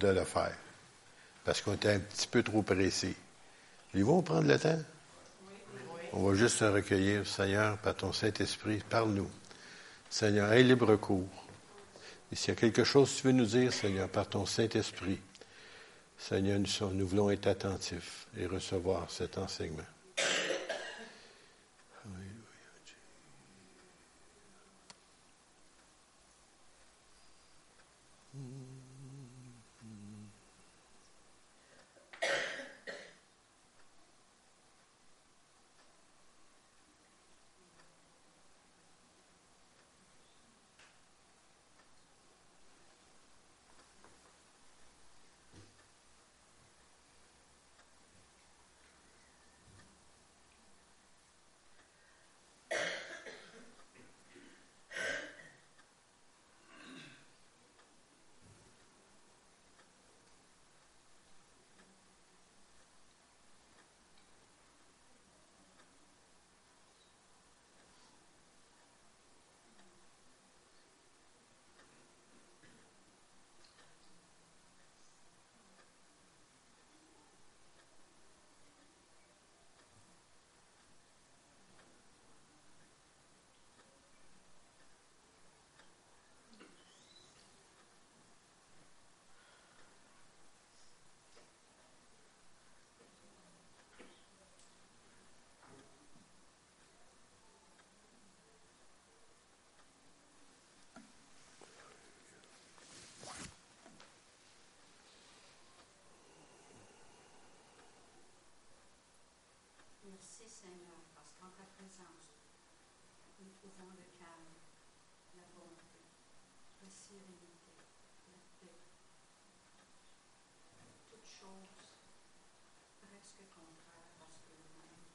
de le faire. Parce qu'on était un petit peu trop pressés. Ils vont prendre le temps? On va juste se recueillir, Seigneur, par ton Saint-Esprit, parle-nous. Seigneur, aie libre cours. Et s'il y a quelque chose que tu veux nous dire, Seigneur, par ton Saint-Esprit, Seigneur, nous voulons être attentifs et recevoir cet enseignement. nous trouvons le calme, la bonté, la sérénité, la paix. Toute chose presque contraire à ce que nous-mêmes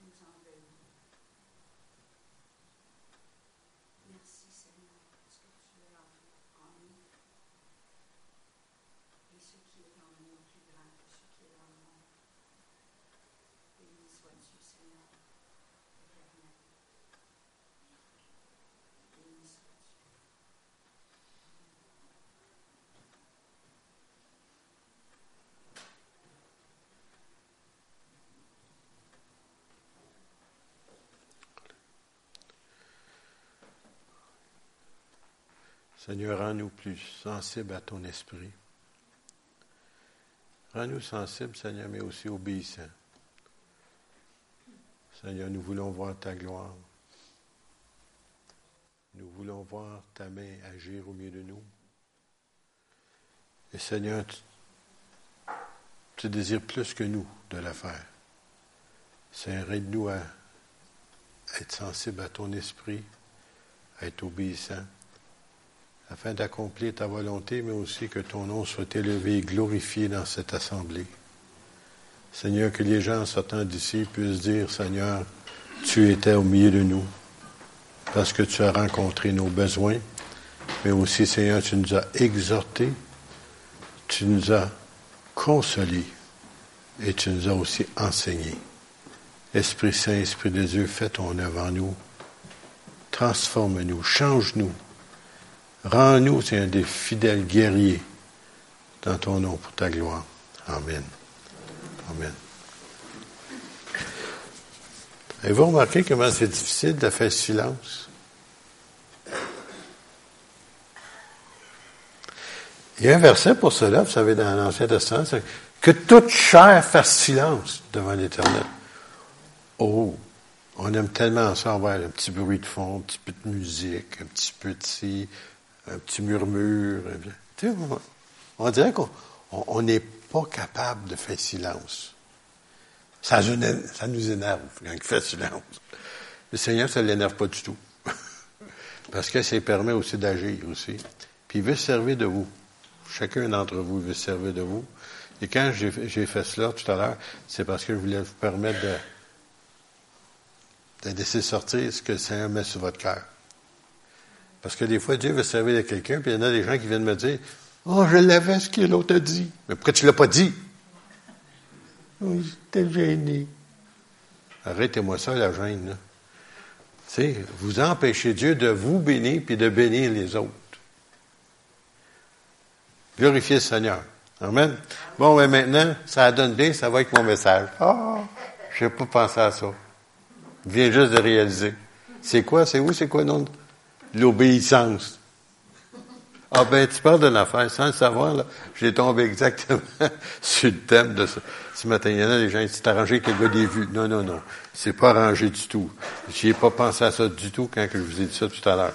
nous en veillons. Seigneur, rends-nous plus sensibles à ton esprit. Rends-nous sensibles, Seigneur, mais aussi obéissants. Seigneur, nous voulons voir ta gloire. Nous voulons voir ta main agir au milieu de nous. Et Seigneur, tu, désires plus que nous de la faire. Seigneur, aide-nous à être sensibles à ton esprit, à être obéissants afin d'accomplir ta volonté, mais aussi que ton nom soit élevé et glorifié dans cette assemblée. Seigneur, que les gens sortant d'ici puissent dire, Seigneur, tu étais au milieu de nous, parce que tu as rencontré nos besoins, mais aussi, Seigneur, tu nous as exhortés, tu nous as consolés et tu nous as aussi enseignés. Esprit Saint, Esprit de Dieu, fais ton œuvre en nous. Transforme-nous, change-nous Rends-nous, un des fidèles guerriers dans ton nom pour ta gloire. Amen. Amen. Avez-vous remarqué comment c'est difficile de faire silence? Il y a un verset pour cela, vous savez, dans l'Ancien Testament, c'est que toute chair fasse silence devant l'Éternel. Oh, on aime tellement ça avoir un petit bruit de fond, un petit peu de musique, un petit peu de un petit murmure. On, dirait qu'on n'est pas capable de faire silence. Ça, ça nous énerve quand il fait silence. Le Seigneur, ça ne l'énerve pas du tout. Parce que ça permet aussi d'agir aussi. Puis il veut servir de vous. Chacun d'entre vous veut servir de vous. Et quand j'ai fait cela tout à l'heure, c'est parce que je voulais vous permettre de, de laisser sortir ce que le Seigneur met sur votre cœur. Parce que des fois, Dieu veut servir de quelqu'un, puis il y en a des gens qui viennent me dire Oh, je l'avais ce que l'autre a dit. Mais pourquoi tu ne l'as pas dit? Oui, j'étais gêné. Arrêtez-moi ça, la gêne. Là. Tu sais, vous empêchez Dieu de vous bénir puis de bénir les autres. Glorifiez le Seigneur. Amen. Bon, mais maintenant, ça donne bien, ça va être mon message. Ah, je n'ai pas pensé à ça. Je viens juste de réaliser. C'est quoi, c'est où, c'est quoi, non? L'obéissance. Ah ben, tu parles d'une affaire, sans le savoir, là, j'ai tombé exactement sur le thème de ce matin. Il y en a des gens qui s'est arrangé avec le gars des vues. Non, non, non. C'est pas arrangé du tout. J'y ai pas pensé à ça du tout quand je vous ai dit ça tout à l'heure.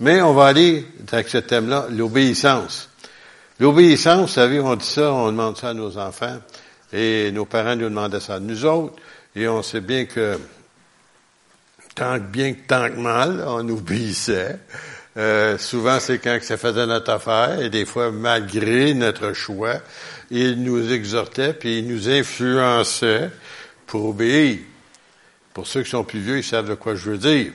Mais on va aller avec ce thème-là, l'obéissance. L'obéissance, vous savez, on dit ça, on demande ça à nos enfants, et nos parents nous demandaient ça à nous autres, et on sait bien que tant que bien que tant que mal, on obéissait. Euh, souvent, c'est quand que ça faisait notre affaire, et des fois, malgré notre choix, il nous exhortait, puis il nous influençait pour obéir. Pour ceux qui sont plus vieux, ils savent de quoi je veux dire.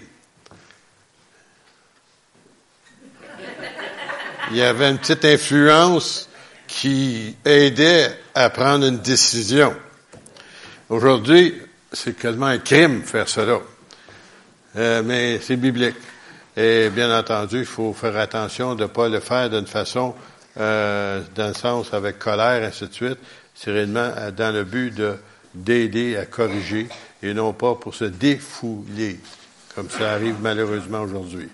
Il y avait une petite influence qui aidait à prendre une décision. Aujourd'hui, c'est quasiment un crime faire cela. Euh, mais c'est biblique. Et bien entendu, il faut faire attention de ne pas le faire d'une façon, euh, dans sens avec colère, ainsi de suite. C'est réellement euh, dans le but de d'aider à corriger et non pas pour se défouler, comme ça arrive malheureusement aujourd'hui.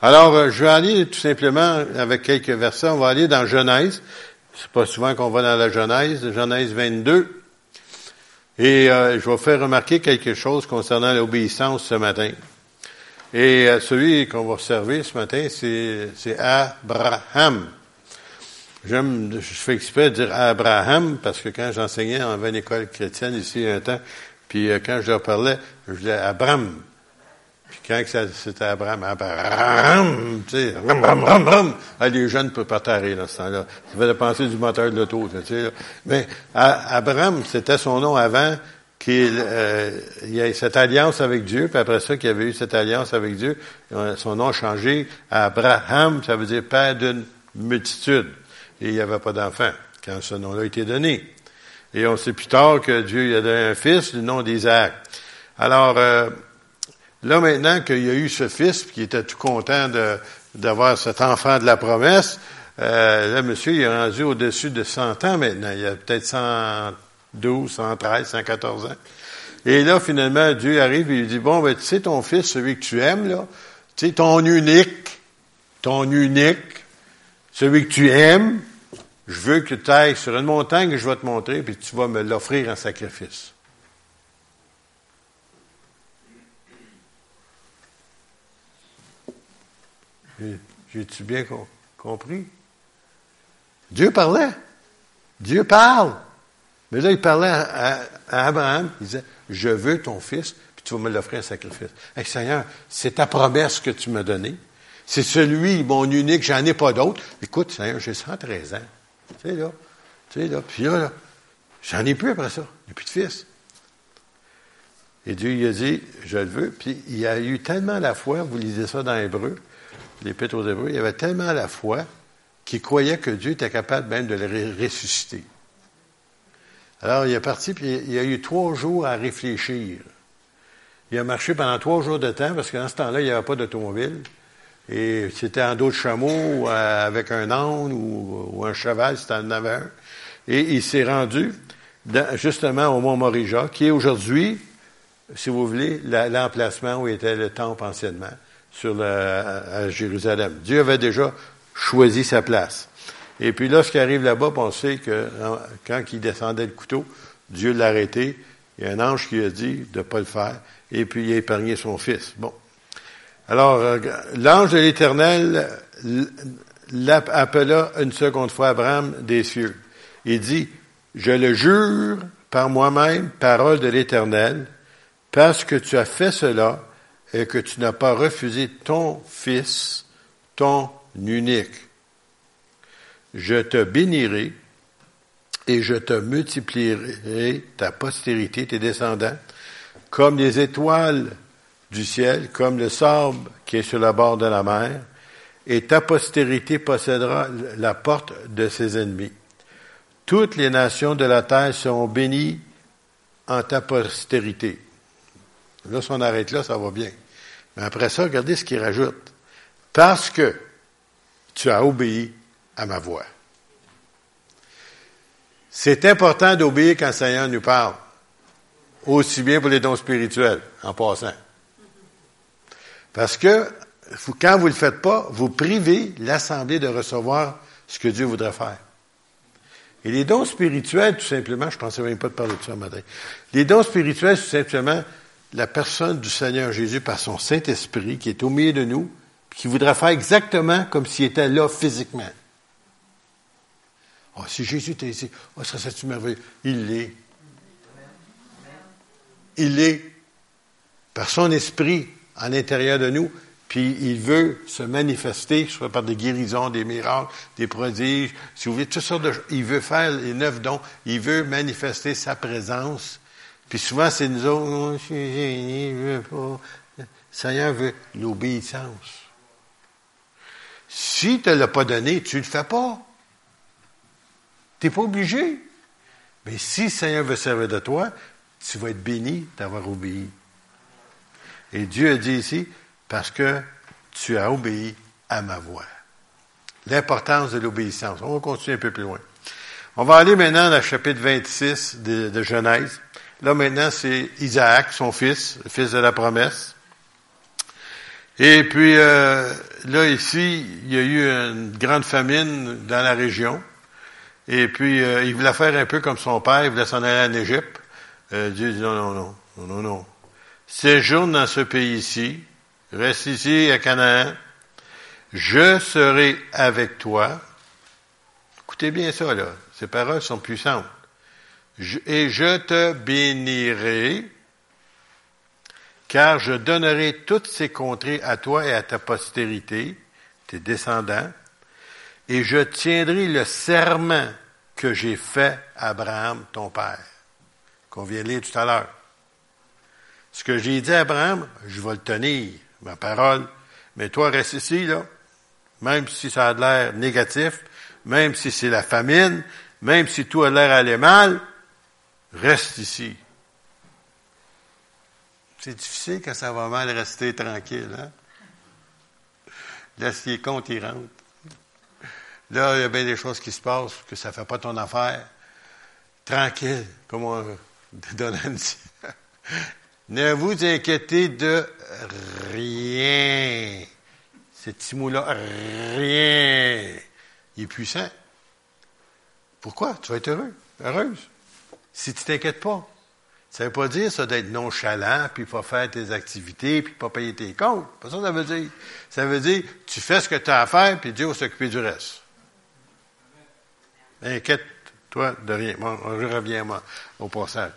Alors, euh, je vais aller tout simplement avec quelques versets. On va aller dans Genèse. C'est pas souvent qu'on va dans la Genèse, Genèse 22. Et je vais faire remarquer quelque chose concernant l'obéissance ce matin. Et euh, celui qu'on va observer ce matin, c'est Abraham. J'aime, je fais exprès de dire Abraham parce que quand j'enseignais en une école chrétienne ici un temps, puis euh, quand je leur parlais, je disais Abraham. Puis quand c'était Abraham, Abraham, tu sais, ram, ram, ram, ram. Ah, les jeunes peuvent pas tarder dans ce temps-là. Ça fait penser du moteur de l'auto, tu sais. Mais Abraham, c'était son nom avant, qu'il euh, y ait cette alliance avec Dieu, puis après ça, qu'il avait eu cette alliance avec Dieu, euh, son nom a changé à Abraham, ça veut dire père d'une multitude. Et il n'y avait pas d'enfant quand ce nom-là a été donné. Et on sait plus tard que Dieu lui a donné un fils, du nom d'Isaac. Alors, euh, là maintenant qu'il y a eu ce fils, qui était tout content d'avoir cet enfant de la promesse, euh, là, monsieur, il est rendu au-dessus de 100 ans maintenant. Il a peut-être 100 12, 113, 114 ans. Et là, finalement, Dieu arrive et lui dit, bon, ben, tu sais, ton fils, celui que tu aimes, là, tu sais, ton unique, ton unique, celui que tu aimes, je veux que tu ailles sur une montagne que je vais te montrer, puis tu vas me l'offrir en sacrifice. J'ai-tu bien compris? Dieu parlait. Dieu parle. Mais là, il parlait à, Abraham, il disait, je veux ton fils, puis tu vas me l'offrir en sacrifice. Hey, Seigneur, c'est ta promesse que tu m'as donnée. C'est celui, mon unique, j'en ai pas d'autre. Écoute, Seigneur, j'ai 113 ans. Tu sais, là. Tu sais, là. Puis là, j'en ai plus après ça. J'ai plus de fils. Et Dieu il a dit, je le veux. Puis il a eu tellement la foi, vous lisez ça dans l'Hébreu, l'Épître aux Hébreux, il y avait tellement la foi qu'il croyait que Dieu était capable même de le ressusciter. Alors, il est parti, puis il a eu trois jours à réfléchir. Il a marché pendant trois jours de temps, parce qu'en ce temps-là, il n'y avait pas d'automobile. Et c'était en dos de chameau, euh, avec un âne ou, un cheval, c'était en avait Et il s'est rendu justement au mont Morija, qui est aujourd'hui, si vous voulez, l'emplacement où était le temple anciennement, sur à Jérusalem. Dieu avait déjà choisi sa place. Et puis lorsqu'il arrive là-bas, on sait que quand il descendait le couteau, Dieu l'a arrêté. Il y a un ange qui a dit de ne pas le faire. Et puis il a épargné son fils. Bon. Alors, euh, l'ange de l'Éternel l'appela une seconde fois Abraham des cieux. Il dit, je le jure par moi-même, parole de l'Éternel, parce que tu as fait cela et que tu n'as pas refusé ton fils, ton unique je te bénirai et je te multiplierai ta postérité, tes descendants, comme les étoiles du ciel, comme le sable qui est sur la bord de la mer, et ta postérité possédera la porte de ses ennemis. Toutes les nations de la terre seront bénies en ta postérité. Là, si on arrête là, ça va bien. Mais après ça, regardez ce qu'il rajoute. Parce que tu as obéi à ma voix. C'est important d'obéir quand le Seigneur nous parle. Aussi bien pour les dons spirituels, en passant. Parce que quand vous ne le faites pas, vous privez l'Assemblée de recevoir ce que Dieu voudrait faire. Et les dons spirituels, tout simplement, je ne pensais même pas de parler de ça matin. Les dons spirituels, c'est simplement la personne du Seigneur Jésus par son Saint-Esprit qui est au milieu de nous, qui voudrait faire exactement comme s'il était là physiquement. Oh, si Jésus était ici, oh, serait merveilleux. Il l'est. Il l'est. Par son esprit à l'intérieur de nous, puis il veut se manifester, soit par des guérisons, des miracles, des prodiges, si vous voulez, toutes sortes de choses. Il veut faire les neuf dons. Il veut manifester sa présence. Puis souvent, c'est nous autres, oh, je suis gêné, je veux pas. Le Seigneur veut l'obéissance. Si tu ne l'as pas donné, tu ne le fais pas. Tu n'es pas obligé. Mais si le Seigneur veut servir de toi, tu vas être béni d'avoir obéi. Et Dieu a dit ici, parce que tu as obéi à ma voix. L'importance de l'obéissance. On va continuer un peu plus loin. On va aller maintenant dans le chapitre 26 de, Genèse. Là maintenant, c'est Isaac, son fils, le fils de la promesse. Et puis euh, là ici, il y a eu une grande famine dans la région. Et puis euh, il voulait faire un peu comme son père, il voulait s'en aller en Égypte. Euh, Dieu dit non, non, non, non, non, non. Séjourne dans ce pays-ci, Reste ici à Canaan. Je serai avec toi. Écoutez bien ça, là. Ces paroles sont puissantes. et je te bénirai, car je donnerai toutes ces contrées à toi et à ta postérité, tes descendants, et je tiendrai le serment que j'ai fait à Abraham, ton père, qu'on vient lire tout à l'heure. Ce que j'ai dit à Abraham, je vais le tenir ma parole. Mais toi, reste ici, là. Même si ça a l'air négatif, même si c'est la famine, même si tout a l'air aller mal, reste ici. C'est difficile quand ça va mal rester tranquille, hein? Là, s'il rentre. Là, il y a bien des choses qui se passent, que ça ne fait pas ton affaire. Tranquille, comme on donne dit. Ne vous inquiétez de rien. Ce petit mot-là, rien. Il est puissant. Pourquoi? Tu vas être heureux, heureuse. Si tu t'inquiètes pas. Ça veut pas dire ça d'être nonchalant, puis pas faire tes activités, puis pas payer tes comptes. Pas ça ça veut dire. Ça veut dire, tu fais ce que tu as à faire, puis Dieu va s'occuper du reste. Inquiète-toi de rien. Je reviens au passage.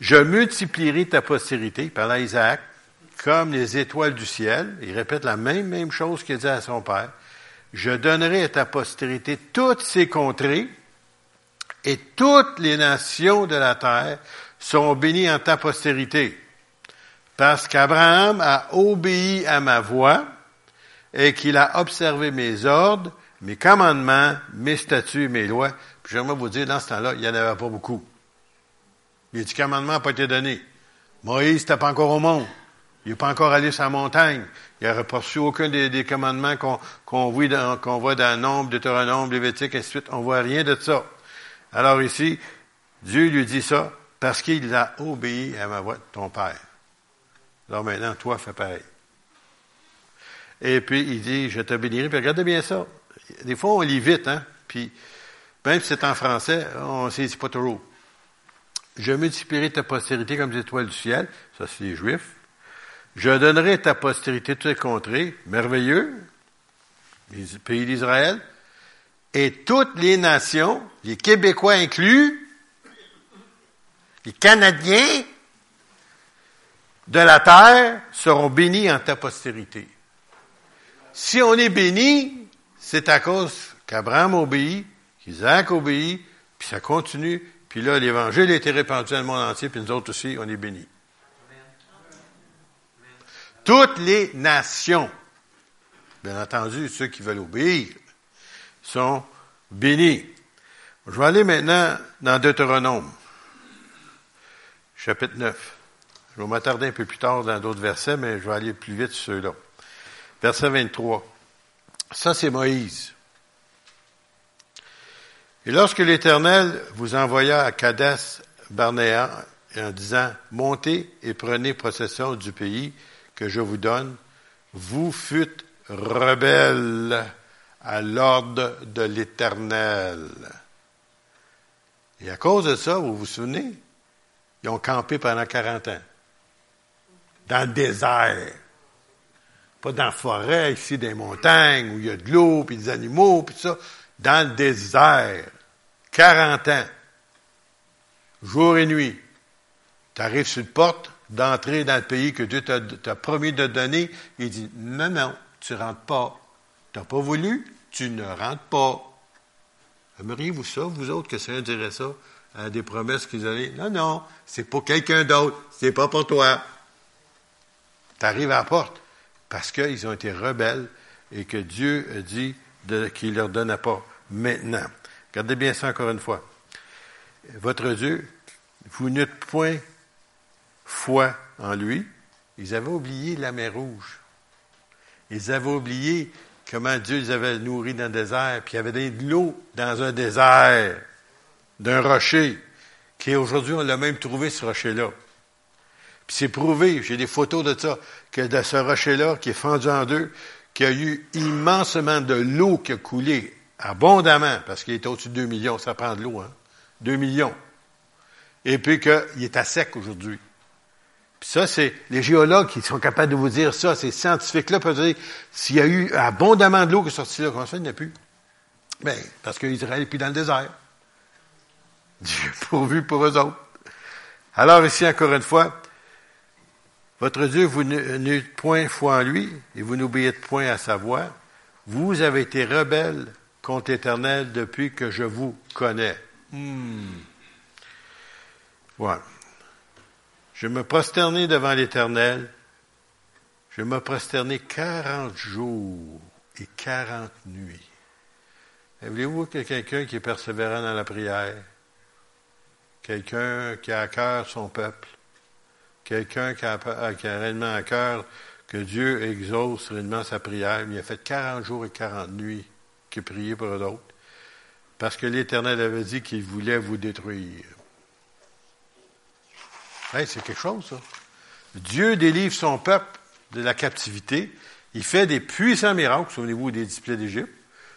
Je multiplierai ta postérité, par Isaac, comme les étoiles du ciel. Il répète la même, même chose qu'il dit à son père. Je donnerai à ta postérité toutes ces contrées et toutes les nations de la terre sont bénies en ta postérité. Parce qu'Abraham a obéi à ma voix et qu'il a observé mes ordres, mes commandements, mes statuts mes lois. Puis j'aimerais vous dire, dans ce temps-là, il n'y en avait pas beaucoup. Les dix commandements n'ont pas été donné. Moïse n'était pas encore au monde. Il n'est pas encore allé sur la montagne. Il n'a reçu aucun des, commandements qu'on voit, dans, qu'on voit dans Nombre, Deutéronome, Lévitique, et ainsi de suite. On voit rien de ça. Alors ici, Dieu lui dit ça parce qu'il a obéi à ma voix de ton Père. Alors maintenant, toi, fais pareil. Et puis, il dit, je te bénirai. Puis regardez bien ça. Des fois, on lit vite, hein. Puis, même si c'est en français, on ne sait pas toujours. Je multiplierai ta postérité comme les étoiles du ciel. Ça, c'est les Juifs. Je donnerai ta postérité toutes les contrées. Merveilleux. Les pays d'Israël. Et toutes les nations, les Québécois inclus, les Canadiens de la terre seront bénis en ta postérité. Si on est béni, c'est à cause qu'Abraham obéit, qu'Isaac obéit, puis ça continue puis là, l'Évangile a été répandu dans le monde entier, puis nous autres aussi, on est bénis. Toutes les nations, bien entendu, ceux qui veulent obéir, sont bénis. Je vais aller maintenant dans Deutéronome, chapitre 9. Je vais m'attarder un peu plus tard dans d'autres versets, mais je vais aller plus vite sur ceux-là. Verset 23. Ça, c'est Moïse. Et lorsque l'Éternel vous envoya à Kadesh Barnéa en disant, montez et prenez possession du pays que je vous donne, vous fûtes rebelles à l'ordre de l'Éternel. Et à cause de ça, vous vous souvenez, ils ont campé pendant 40 ans. Dans le désert. Pas dans la forêt, ici, des montagnes, où il y a de l'eau, puis des animaux, puis ça. Dans le désert. 40 ans. Jour et nuit. Tu arrives sur une porte d'entrer dans le pays que Dieu t'a promis de donner. Il dit, non, non, tu rentres pas. Tu n'as pas voulu, tu ne rentres pas. Aimeriez-vous ça, vous autres, que ça dirait ça à des promesses qu'ils allaient? Non, non, c'est pour quelqu'un d'autre, c'est pas pour toi. Tu arrives à la porte parce qu'ils ont été rebelles et que Dieu a dit qu'il ne leur donnait pas maintenant. Regardez bien ça encore une fois. Votre Dieu, vous n'êtes point foi en lui. Ils avaient oublié la mer Rouge. Ils avaient oublié comment Dieu les avait nourris dans le désert, puis il y avait de l'eau dans un désert, d'un rocher, qui aujourd'hui, on l'a même trouvé, ce rocher-là. Puis c'est prouvé, j'ai des photos de ça, que de ce rocher-là, qui est fendu en deux, qu'il y a eu immensément de l'eau qui a coulé abondamment, parce qu'il est au-dessus de 2 millions, ça prend de l'eau, hein? 2 millions. Et puis qu'il est à sec aujourd'hui. Puis ça, c'est les géologues qui sont capables de vous dire ça, ces scientifiques-là peuvent dire s'il y a eu abondamment de l'eau qui est sortie là, comment ça, il n'y a plus? Bien, parce qu'Israël est plus dans le désert. Dieu pourvu pour eux autres. Alors ici, encore une fois, votre Dieu, vous n'êtes point foi en lui, et vous n'oubliez point à sa voix. Vous avez été rebelles contre l'Éternel depuis que je vous connais. Hmm. Voilà. Je me prosternais devant l'Éternel. Je me prosternais quarante jours et quarante nuits. Voulez-vous que quelqu'un qui est persévérant dans la prière, quelqu'un qui a à cœur son peuple, quelqu'un qui a, qui a réellement à cœur que Dieu exauce réellement sa prière, il a fait quarante jours et quarante nuits qui priait pour d'autres, parce que l'Éternel avait dit qu'il voulait vous détruire c'est quelque chose, ça. Dieu délivre son peuple de la captivité. Il fait des puissants miracles. Souvenez-vous des disciplines d'Égypte.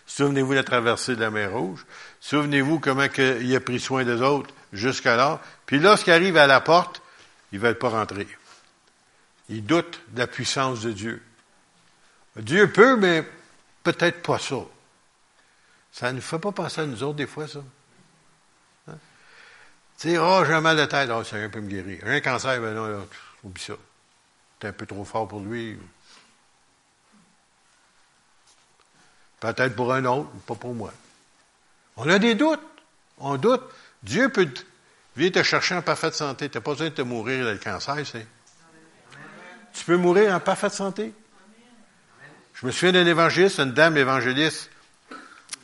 Souvenez-vous de la traversée de la mer Rouge. Souvenez-vous comment il a pris soin des autres jusqu'alors. Puis lorsqu'il arrive à la porte, ils ne veulent pas rentrer. Ils doutent de la puissance de Dieu. Dieu peut, mais peut-être pas ça. Ça ne nous fait pas penser à nous autres des fois, ça. Tu sais, oh, j'ai un mal de tête, oh, ça peut me guérir. Un cancer, ben non, oublie ça. C'est un peu trop fort pour lui. Peut-être pour un autre, mais pas pour moi. On a des doutes. On doute. Dieu peut venir te chercher en parfaite santé. Tu n'as pas besoin de te mourir le cancer, c'est. Tu peux mourir en parfaite santé? Je me souviens d'un évangéliste, une dame évangéliste,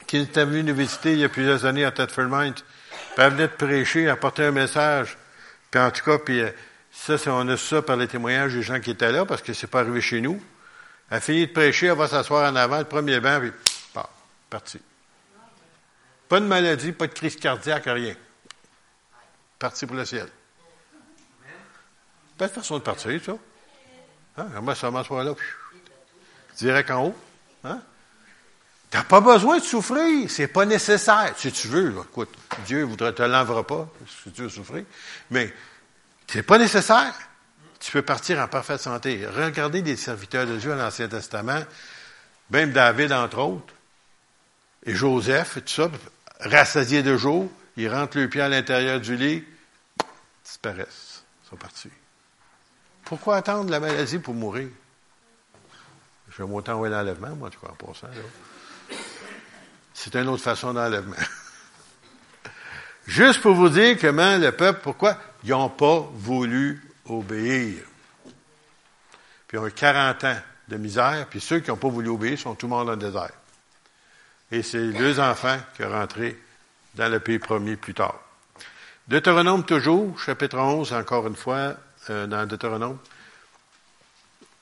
qui était venue nous visiter il y a plusieurs années à. Puis elle venait de prêcher, apporter un message. Puis en tout cas, puis euh, ça, on a ça par les témoignages des gens qui étaient là, parce que c'est pas arrivé chez nous. Elle a fini de prêcher, elle va s'asseoir en avant, le premier banc, puis bah, parti. Pas de maladie, pas de crise cardiaque, rien. Parti pour le ciel. Belle façon de partir, ça. Hein? Moi, ça m'asseoir là, direct en haut. Hein? Tu n'as pas besoin de souffrir, c'est pas nécessaire. Si tu veux, écoute, Dieu ne te l'enverra pas si tu veux souffrir, mais c'est pas nécessaire. Tu peux partir en parfaite santé. Regardez des serviteurs de Dieu dans l'Ancien Testament, même David entre autres, et Joseph, et tout ça, rassasiés de jour, ils rentrent le pied à l'intérieur du lit, disparaissent, sont partis. Pourquoi attendre la maladie pour mourir? Je vais m'autant l'enlèvement, moi, tu crois, ça, là. C'est une autre façon d'enlèvement. Juste pour vous dire comment le peuple, pourquoi ils n'ont pas voulu obéir. Puis ils ont eu 40 ans de misère, puis ceux qui n'ont pas voulu obéir sont tout le monde dans le désert. Et c'est deux enfants qui sont rentrés dans le pays promis plus tard. Deutéronome toujours, chapitre 11, encore une fois, euh, dans Deutéronome,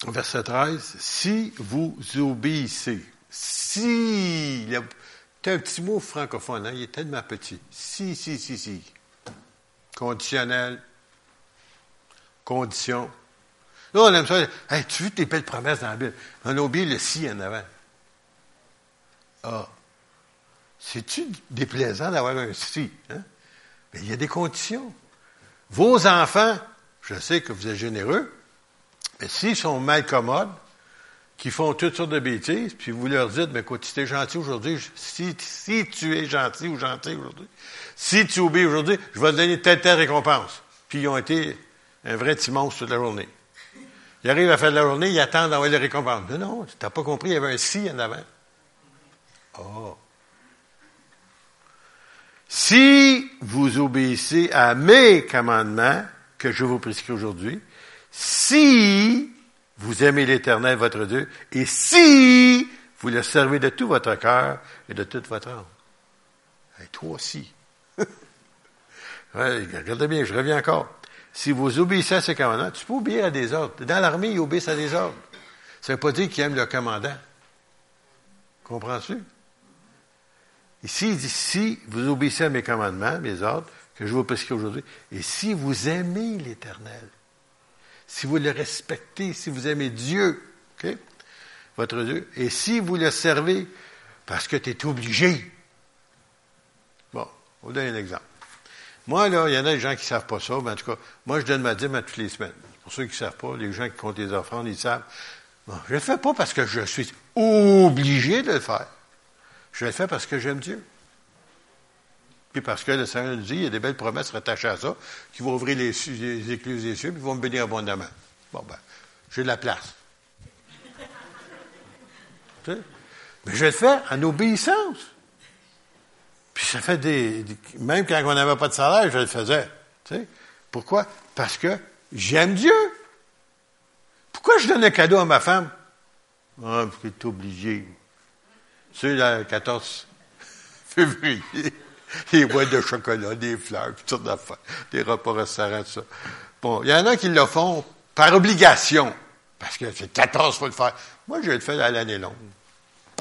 verset 13, si vous obéissez, si C'est un petit mot francophone, hein? il est tellement petit. Si, si, si, si. Conditionnel. Condition. Là, on aime ça. Hey, tu veux tes belles promesses dans la Bible? On a oublié le si en avant. Ah. C'est-tu déplaisant d'avoir un si? Hein? Mais il y a des conditions. Vos enfants, je sais que vous êtes généreux, mais s'ils sont mal commodes, qui font toutes sortes de bêtises, puis vous leur dites, mais écoute, si tu es gentil aujourd'hui, si, si tu es gentil ou gentil aujourd'hui, si tu oublies aujourd'hui, je vais te donner telle, telle récompense. Puis ils ont été un vrai petit monstre toute la journée. Ils arrivent à fin de la journée, ils attendent d'avoir les récompenses. Non, non, tu n'as pas compris, il y avait un si en avant. Oh. Si vous obéissez à mes commandements que je vous prescris aujourd'hui, si vous aimez l'Éternel, votre Dieu, et si vous le servez de tout votre cœur et de toute votre âme. Et toi aussi. regardez bien, je reviens encore. Si vous obéissez à ces commandements, tu peux obéir à des ordres. Dans l'armée, ils obéissent à des ordres. Ça ne veut pas dire qu'ils aiment le commandant. Comprends-tu? Ici, dit, si vous obéissez à mes commandements, mes ordres, que je vous prescris aujourd'hui, et si vous aimez l'Éternel, si vous le respectez, si vous aimez Dieu? Votre Dieu, et si vous le servez parce que tu es obligé. Bon, on vous donne un exemple. Moi, là, il y en a des gens qui ne savent pas ça, mais en tout cas, moi, je donne ma dîme à toutes les semaines. Pour ceux qui ne savent pas, les gens qui comptent les offrandes, ils savent. Bon, je ne le fais pas parce que je suis obligé de le faire. Je le fais parce que j'aime Dieu. Puis parce que le Seigneur nous dit, il y a des belles promesses rattachées à ça, qui vont ouvrir les, écluses des cieux, puis vont me bénir abondamment. Bon, ben, j'ai de la place. tu sais? Mais je le fais en obéissance. Puis ça fait des, Même quand on n'avait pas de salaire, je le faisais. Tu sais? Pourquoi? Parce que j'aime Dieu. Pourquoi je donne un cadeau à ma femme? Ah, parce qu'elle est obligée. Sais, le 14 février des boîtes de chocolat, des fleurs, toutes sortes d'affaires, des repas restaurants, tout ça. Bon, il y en a qui le font par obligation, parce que c'est 14 fois le faire. Moi, je le fais à l'année longue.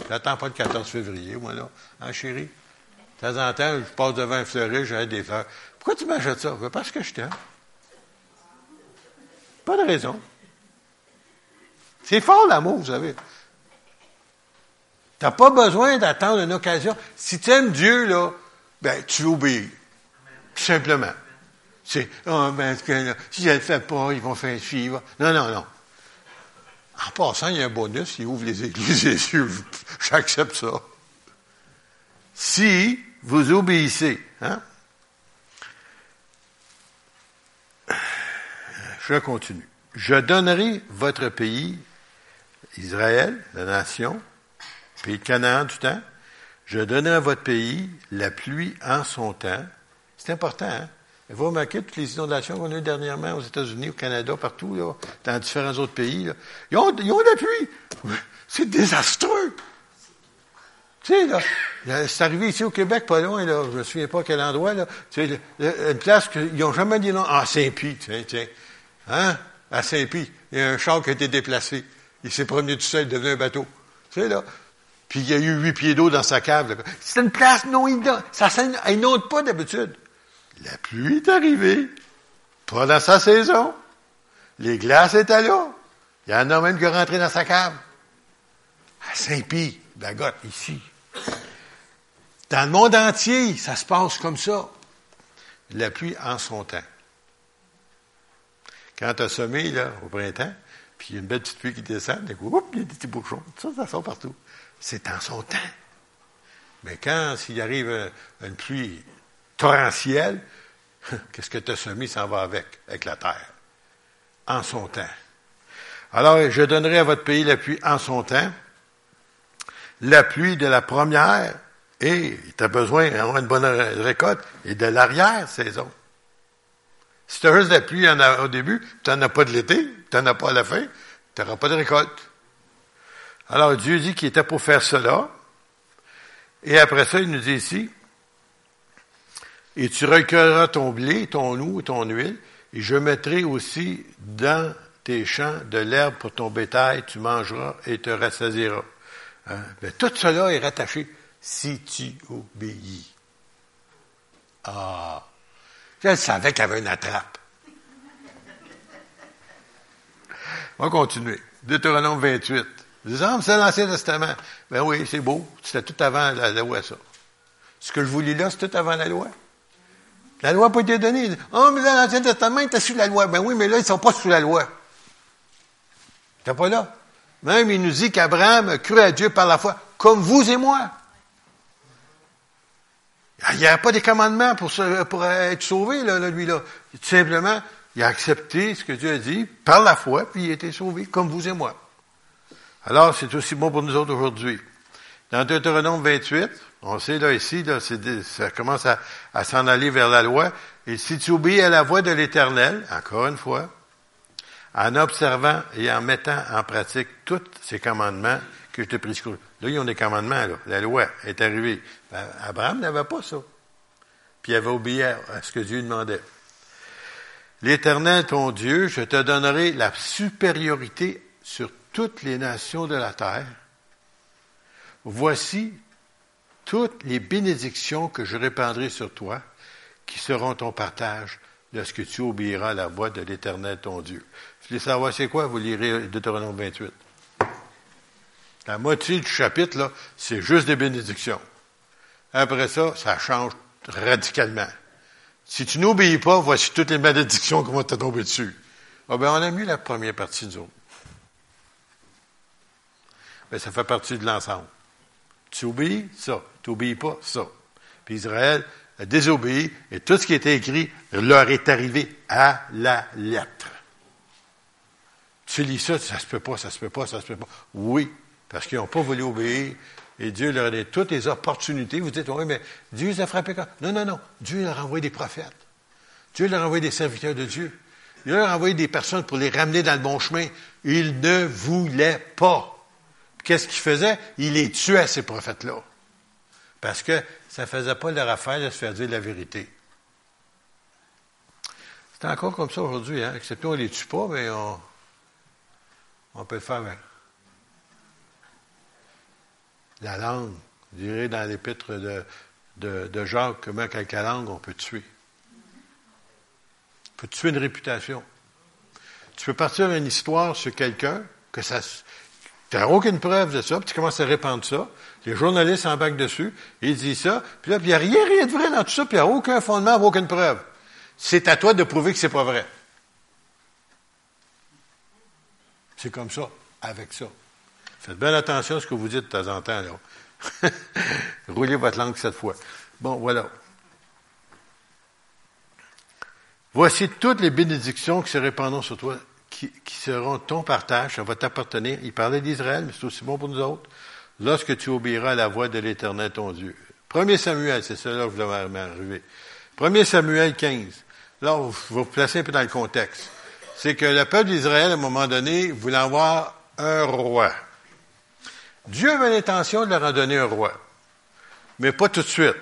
J'attends pas le 14 février, moi, là. Hein, chérie? De temps en temps, je passe devant un fleuriste, j'ai des fleurs. Pourquoi tu m'achètes ça? Parce que je t'aime. Pas de raison. C'est fort l'amour, vous savez. Tu n'as pas besoin d'attendre une occasion. Si tu aimes Dieu, là, ben, tu obéis. Tout simplement. C'est, oh, ben, si elle ne le fait pas, ils vont faire suivre. Non, non, non. En passant, il y a un bonus, il ouvre les églises et. J'accepte ça. Si vous obéissez, hein? Je continue. Je donnerai votre pays, Israël, la nation, pays de Canaan du temps, je donnerai à votre pays la pluie en son temps. C'est important, hein? Vous remarquez toutes les inondations qu'on a eues dernièrement aux États-Unis, au Canada, partout, là, dans différents autres pays. Là. Ils, ont, ils ont de la pluie. C'est désastreux. Tu sais, là, c'est arrivé ici au Québec, pas loin, là, je me souviens pas quel endroit, là. Tu sais, une place qu'ils n'ont jamais dit non. Ah, Saint-Pie, tiens, tiens. Hein? À Saint-Pie, il y a un char qui a été déplacé. Il s'est promené tout seul, devenu un bateau. Tu sais, là, puis il y a eu huit pieds d'eau dans sa cave. C'est une place non inondée. Ça n'inonde pas d'habitude. La pluie est arrivée. Pas dans sa saison. Les glaces étaient là. Il y en a même qui est rentré dans sa cave. À Saint-Pie, Bagotte, ici. Dans le monde entier, ça se passe comme ça. La pluie en son temps. Quand tu as semé, là, au printemps, puis il y a une belle petite pluie qui descend, il y a des petits bouchons. Ça, ça sort partout c'est en son temps. Mais quand s'il arrive une pluie torrentielle, qu'est-ce que tu as semé s'en va avec, avec la terre? En son temps. Alors, je donnerai à votre pays la pluie en son temps, la pluie de la première, et tu as besoin d'avoir une bonne récolte, et de l'arrière-saison. Si tu as juste la pluie au début, tu n'en as pas de l'été, tu n'en as pas à la fin, tu n'auras pas de récolte. Alors Dieu dit qu'il était pour faire cela. Et après ça, il nous dit ici, et tu recueilleras ton blé, ton eau, ton huile, et je mettrai aussi dans tes champs de l'herbe pour ton bétail, tu mangeras et te rassasieras. Hein? Ben, tout cela est rattaché. si tu obéis. Ah, je savais qu'il y avait une attrape. On va continuer. Deutéronome 28. Disons, c'est l'Ancien Testament. Ben oui, c'est beau. C'était tout avant la loi, ça. Ce que je vous lis là, c'est tout avant la loi. La loi n'a pas été donnée. Oh, mais dans l'Ancien Testament, était sous la loi. Ben oui, mais là, ils ne sont pas sous la loi. Ils pas là? Même, il nous dit qu'Abraham cru à Dieu par la foi, comme vous et moi. Il n'y a pas de commandements pour, pour être sauvé, là, lui-là. Tout simplement, il a accepté ce que Dieu a dit par la foi, puis il a été sauvé, comme vous et moi. Alors, c'est aussi bon pour nous autres aujourd'hui. Dans Deutéronome 28, on sait là ici, là, ça commence à, à s'en aller vers la loi. Et si tu obéis à la voix de l'Éternel, encore une fois, en observant et en mettant en pratique tous ces commandements que je te prescris. Là, ils ont des commandements, là. La loi est arrivée. Ben, Abraham n'avait pas ça. Puis il avait obéi à ce que Dieu demandait. L'Éternel, ton Dieu, je te donnerai la supériorité sur toutes les nations de la terre. Voici toutes les bénédictions que je répandrai sur toi, qui seront ton partage lorsque tu obéiras à la voix de l'Éternel, ton Dieu. Vous savoir c'est quoi? Vous lirez Deutéronome 28. La moitié du chapitre, là, c'est juste des bénédictions. Après ça, ça change radicalement. Si tu n'obéis pas, voici toutes les malédictions qui vont te tomber dessus. Ah ben, on a mis la première partie autres. Ben, ça fait partie de l'ensemble. Tu obéis, ça. Tu n'obéis pas, ça. Puis Israël a désobéi, et tout ce qui était écrit leur est arrivé à la lettre. Tu lis ça, ça se peut pas, ça se peut pas, ça se peut pas. Oui, parce qu'ils n'ont pas voulu obéir, et Dieu leur a donné toutes les opportunités. Vous dites, oui, mais Dieu les a frappés quand? Non, non, non. Dieu leur a envoyé des prophètes. Dieu leur a envoyé des serviteurs de Dieu. Il leur a envoyé des personnes pour les ramener dans le bon chemin. Ils ne voulaient pas. Qu'est-ce qu'ils faisaient? Ils les tuaient, ces prophètes-là. Parce que ça ne faisait pas leur affaire de se faire dire la vérité. C'est encore comme ça aujourd'hui, hein? Excepté on ne les tue pas, mais on, on peut le faire la langue. Je dirais dans l'épître de, de, de, Jacques, comment avec la langue on peut tuer. On peut tuer une réputation. Tu peux partir une histoire sur quelqu'un, que ça. Tu n'as aucune preuve de ça, puis tu commences à répandre ça. Les journalistes embarquent dessus, ils disent ça, puis là, il n'y a rien, rien de vrai dans tout ça, puis il n'y a aucun fondement, aucune preuve. C'est à toi de prouver que c'est pas vrai. C'est comme ça, avec ça. Faites bien attention à ce que vous dites de temps en temps. Là. Roulez votre langue cette fois. Bon, voilà. Voici toutes les bénédictions qui se répandront sur toi, qui, seront ton partage, ça va t'appartenir. Il parlait d'Israël, mais c'est aussi bon pour nous autres. Lorsque tu obéiras à la voix de l'Éternel, ton Dieu. 1 Samuel, c'est cela que je voulais m'arriver. 1 Samuel 15. Là, vous vous placez un peu dans le contexte. C'est que le peuple d'Israël, à un moment donné, voulait avoir un roi. Dieu avait l'intention de leur en donner un roi, mais pas tout de suite.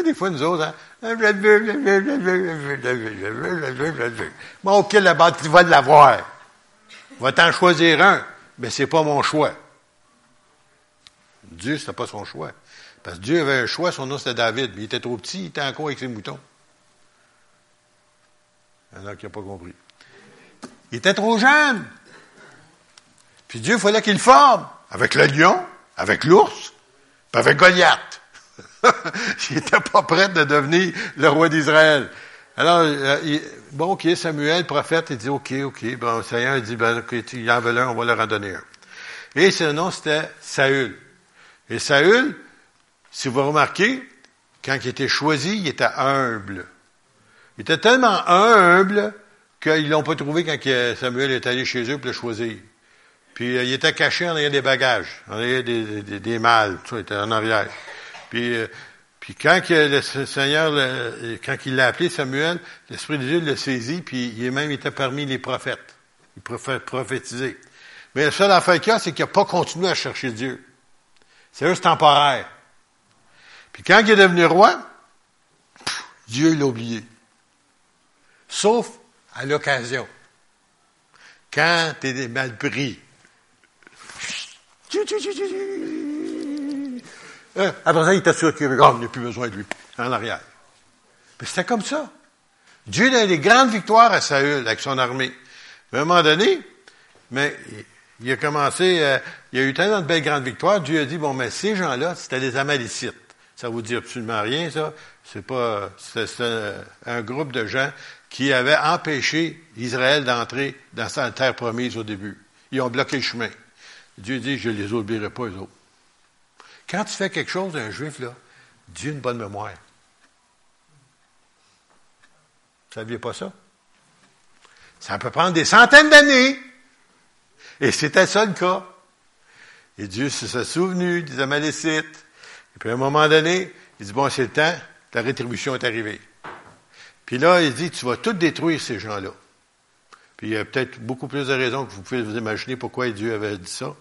Des fois, nous autres, hein? Bon, OK, la bas tu vas l'avoir. Va t'en choisir un, mais c'est pas mon choix. Dieu, c'était pas son choix. Parce que Dieu avait un choix, son nom c'était David, mais il était trop petit, il était encore avec ses moutons. Il y en a qui n'ont pas compris. Il était trop jeune. Puis Dieu, il fallait qu'il forme. Avec le lion, avec l'ours, puis avec Goliath. il n'était pas prêt de devenir le roi d'Israël. Alors, euh, bon, OK, Samuel, prophète, il dit, OK, OK. Bon, le Seigneur il dit, ben, OK, il en veut un, on va leur en donner un. Et son nom, c'était Saül. Et Saül, si vous remarquez, quand il était choisi, il était humble. Il était tellement humble qu'ils l'ont pas trouvé quand Samuel est allé chez eux pour le choisir. Puis euh, il était caché en arrière des bagages, en arrière des, des, des mâles, tout ça, il était en arrière. Puis, euh, puis quand le Seigneur, quand il l'a appelé Samuel, l'Esprit de Dieu l'a saisi, puis il est même était parmi les prophètes. Il prophétisait. Mais la seule affaire qu'il a, c'est qu'il n'a pas continué à chercher Dieu. C'est juste temporaire. Puis quand il est devenu roi, Dieu l'a oublié. Sauf à l'occasion. Quand tu es mal pris, Euh, après ça, il était sûr qu'il oh, n'a plus besoin de lui, en arrière. Mais c'était comme ça. Dieu a des grandes victoires à Saül avec son armée. À un moment donné, mais il a commencé, euh, il a eu tellement de belles grandes victoires, Dieu a dit, bon, mais ces gens-là, c'était des Amalicites. Ça vous dit absolument rien, ça? C'est pas, c'est un, groupe de gens qui avaient empêché Israël d'entrer dans sa terre promise au début. Ils ont bloqué le chemin. Dieu dit, je ne les oublierai pas, eux autres. Quand tu fais quelque chose d'un juif, là, Dieu a une bonne mémoire. Vous ne saviez pas ça? Ça peut prendre des centaines d'années. Et c'était ça le cas. Et Dieu s'est souvenu des Amalécites. Et puis à un moment donné, il dit, bon, c'est le temps, la rétribution est arrivée. Puis là, il dit, tu vas tout détruire ces gens-là. Puis il y a peut-être beaucoup plus de raisons que vous pouvez vous imaginer pourquoi Dieu avait dit ça.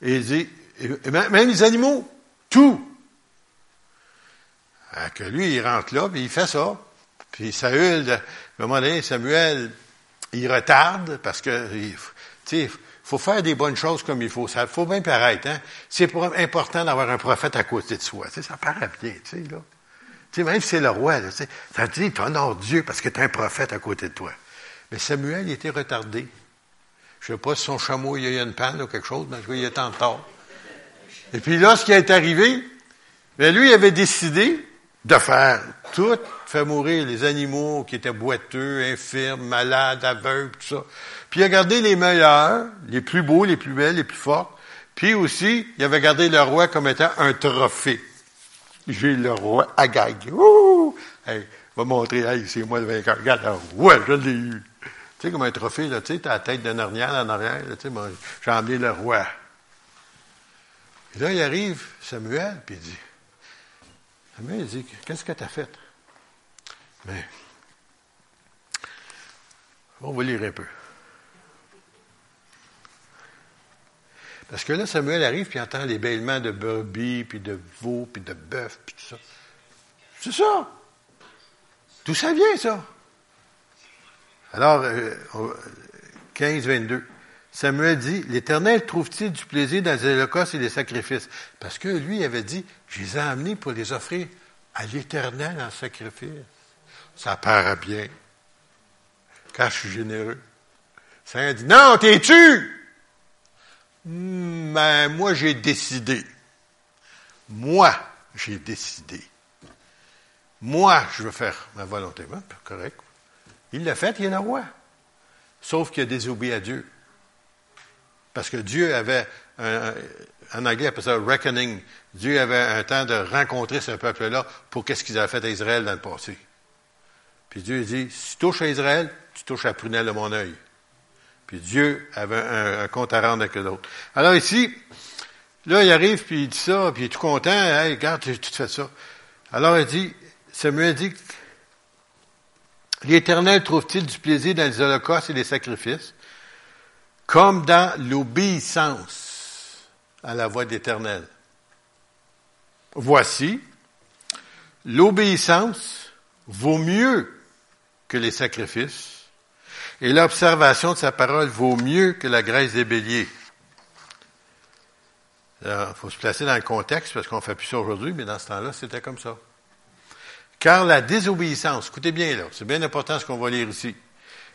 Et il dit, même les animaux, tout. que lui, il rentre là, puis il fait ça. Puis Saül, à un Samuel, il retarde parce que, tu sais, faut faire des bonnes choses comme il faut. Ça faut bien paraître, hein. C'est important d'avoir un prophète à côté de soi. Ça paraît bien, tu sais, là. Tu même si c'est le roi, tu sais, ça Dieu parce que tu as un prophète à côté de toi. Mais Samuel, il était retardé. Je sais pas si son chameau, il y a eu une panne ou quelque chose, mais il était en retard. Et puis là, ce qui est arrivé, bien, lui, il avait décidé de faire tout, faire mourir les animaux qui étaient boiteux, infirmes, malades, aveugles, tout ça. Puis il a gardé les meilleurs, les plus beaux, les plus belles, les plus forts. Puis aussi, il avait gardé le roi comme étant un trophée. J'ai le roi Agag. Ouh! Hey, va montrer, hey, c'est moi le vainqueur. Regarde, ouais, je l'ai eu. Tu sais, comme un trophée, là, tu sais, t'as la tête d'un ornial en arrière, tu sais, j'ai emmené le roi. Et là, il arrive Samuel, puis il dit, Samuel, il dit, qu'est-ce que tu as fait? Mais, on va lire un peu. Parce que là, Samuel arrive, puis il entend les bêlements de brebis, puis de veaux, puis de bœuf, puis tout ça. C'est ça. D'où ça vient, ça? Alors, 15, euh, 22. Samuel dit, l'Éternel trouve-t-il du plaisir dans les holocaustes et les sacrifices? Parce que lui avait dit, je les ai amenés pour les offrir à l'Éternel en sacrifice. Ça paraît bien. Quand je suis généreux. Ça dit, non, t'es-tu? Mais hmm, ben, moi, j'ai décidé. Moi, j'ai décidé. Moi, je veux faire ma volonté. correct. Il l'a fait, il est le roi. Sauf qu'il a désobéi à Dieu. Parce que Dieu avait, un, en anglais, appelle ça reckoning. Dieu avait un temps de rencontrer ce peuple-là pour qu'est-ce qu'ils avaient fait à Israël dans le passé. Puis Dieu dit, si tu touches à Israël, tu touches à la prunelle de mon œil. Puis Dieu avait un, compte à rendre avec l'autre. Alors ici, là, il arrive, puis il dit ça, puis il est tout content. Hey, regarde, tu fait ça. Alors il dit, Samuel dit, l'Éternel trouve-t-il du plaisir dans les holocaustes et les sacrifices? Comme dans l'obéissance à la voix d'Éternel. Voici, l'obéissance vaut mieux que les sacrifices, et l'observation de sa parole vaut mieux que la graisse des béliers. Il faut se placer dans le contexte parce qu'on ne fait plus ça aujourd'hui, mais dans ce temps-là, c'était comme ça. Car la désobéissance, écoutez bien là, c'est bien important ce qu'on va lire ici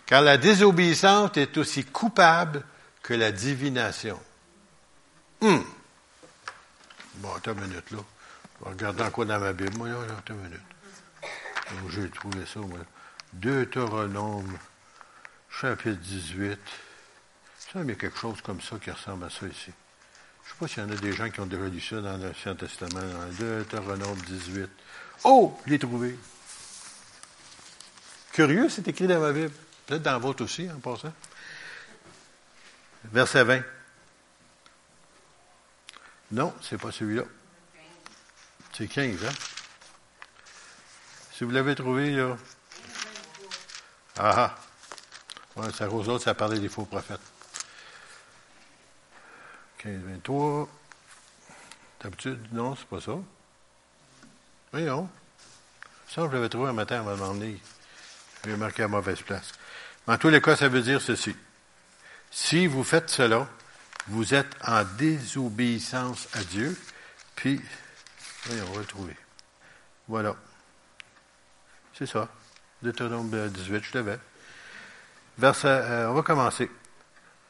car la désobéissance est aussi coupable que la divination. Hum. Bon, attends une minute, là. Je vais regarder encore dans ma Bible. Moi, attends une minute. J'ai trouvé ça, moi. Deutéronome, chapitre 18. Ça, il y a quelque chose comme ça qui ressemble à ça ici. Je ne sais pas s'il y en a des gens qui ont déjà lu ça dans l'Ancien Testament, dans Deutéronome 18. Oh, je l'ai trouvé. Curieux, c'est écrit dans ma Bible. Peut-être dans votre aussi, en passant. Verset 20. Non, c'est pas celui-là. C'est 15, hein? Si vous l'avez trouvé, là. Ah ah. Ça, aux autres, ça parlait des faux prophètes. 15, 23. D'habitude, non, c'est pas ça. Oui, non. Ça, je l'avais trouvé un matin avant de m'en J'ai marqué à mauvaise place. En tous les cas, ça veut dire ceci. Si vous faites cela, vous êtes en désobéissance à Dieu, puis Oui, on va le trouver. Voilà. C'est ça. Deutéronome 18, je l'avais. Verset, euh, on va commencer.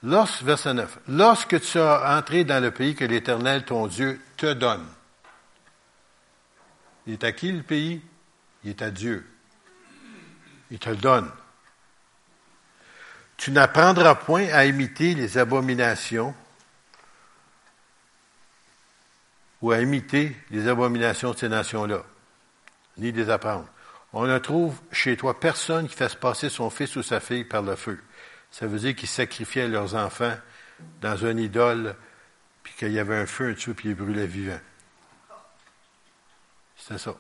verset 9. Lorsque tu as entré dans le pays que l'Éternel, ton Dieu, te donne. Il est à qui le pays? Il est à Dieu. Il te le donne. Tu n'apprendras point à imiter les abominations ou à imiter les abominations de ces nations-là, ni les apprendre. On ne trouve chez toi personne qui fasse passer son fils ou sa fille par le feu. Ça veut dire qu'ils sacrifiaient leurs enfants dans un idole, puis qu'il y avait un feu dessus, puis ils brûlaient vivants. C'est ça.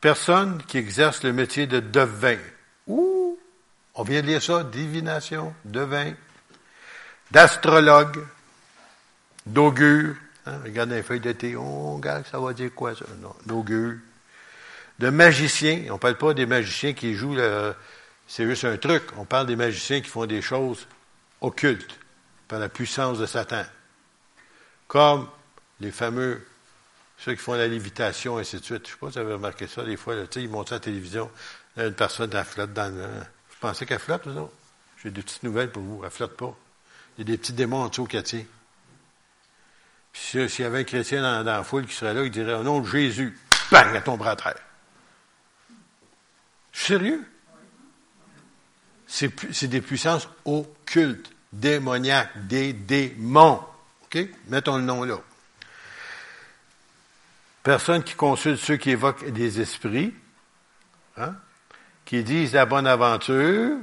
Personne qui exerce le métier de devin. Ouh! On vient de lire ça, divination, devin, d'astrologue, d'augure. Hein, regarde les feuilles d'été, oh, regarde, ça va dire quoi ça? D'augure. De magicien, on ne parle pas des magiciens qui jouent, c'est juste un truc. On parle des magiciens qui font des choses occultes par la puissance de Satan. Comme les fameux ceux qui font la lévitation, et ainsi de suite. Je ne sais pas si vous avez remarqué ça des fois. Là, ils montrent à la télévision, une personne elle flotte dans le... Vous pensez qu'elle flotte, vous J'ai des petites nouvelles pour vous. Elle flotte pas. Il y a des petits démons en dessous qui tient. Puis s'il y avait un chrétien dans, la foule qui serait là, il dirait au nom de Jésus, bang, elle tomberait à terre. Sérieux? C'est des puissances occultes, démoniaques, des démons. OK? Mettons le nom là. Personne qui consulte ceux qui évoquent des esprits, hein, qui disent la bonne aventure.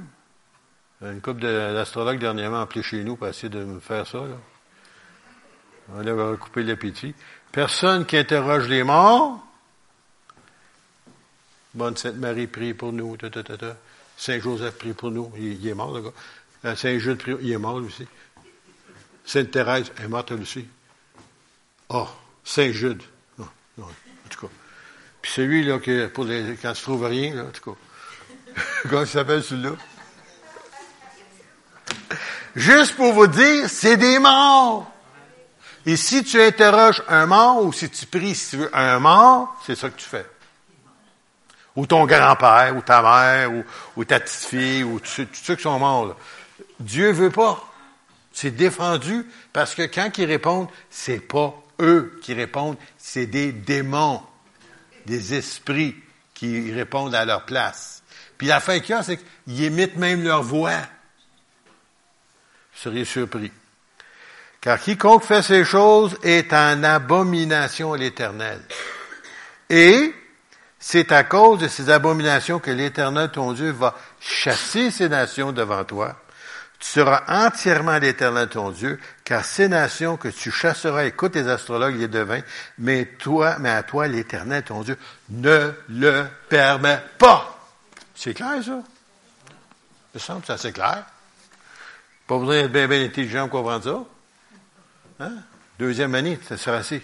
Une couple d'astrologues dernièrement appelé chez nous pour essayer de me faire ça. Là. On va recouper l'appétit. Personne qui interroge les morts. Bonne Sainte Marie, prie pour nous. Saint Joseph, prie pour nous. Il, est mort, le gars. Euh, Saint Jude, prie, il est mort, lui aussi. Sainte Thérèse est morte, elle aussi. Oh, Saint Jude en tout cas. Puis celui là, qui, pour les, quand tu trouves rien, là, en tout cas. Comment il s'appelle celui-là? Juste pour vous dire, c'est des morts. Et si tu interroges un mort ou si tu pries, si tu veux, un mort, c'est ça que tu fais. Ou ton grand-père, ou ta mère, ou, ta petite-fille, ou tous ceux qui sont morts. Là. Dieu veut pas. C'est défendu parce que quand ils répondent, c'est pas eux qui répondent, c'est des démons, des esprits qui répondent à leur place. Puis la fin qu'il y a, c'est qu'ils imitent même leur voix. Vous seriez surpris. Car quiconque fait ces choses est en abomination à l'Éternel. Et c'est à cause de ces abominations que l'Éternel, ton Dieu, va chasser ces nations devant toi tu seras entièrement l'éternel ton Dieu, car ces nations que tu chasseras, écoute les astrologues, les devins, mais toi, mais à toi, l'éternel ton Dieu, ne le permet pas. C'est clair, ça? Il me semble que c'est clair. Pas besoin d'être bien, bien intelligent pour comprendre ça. Hein? Deuxième année, ça sera assez.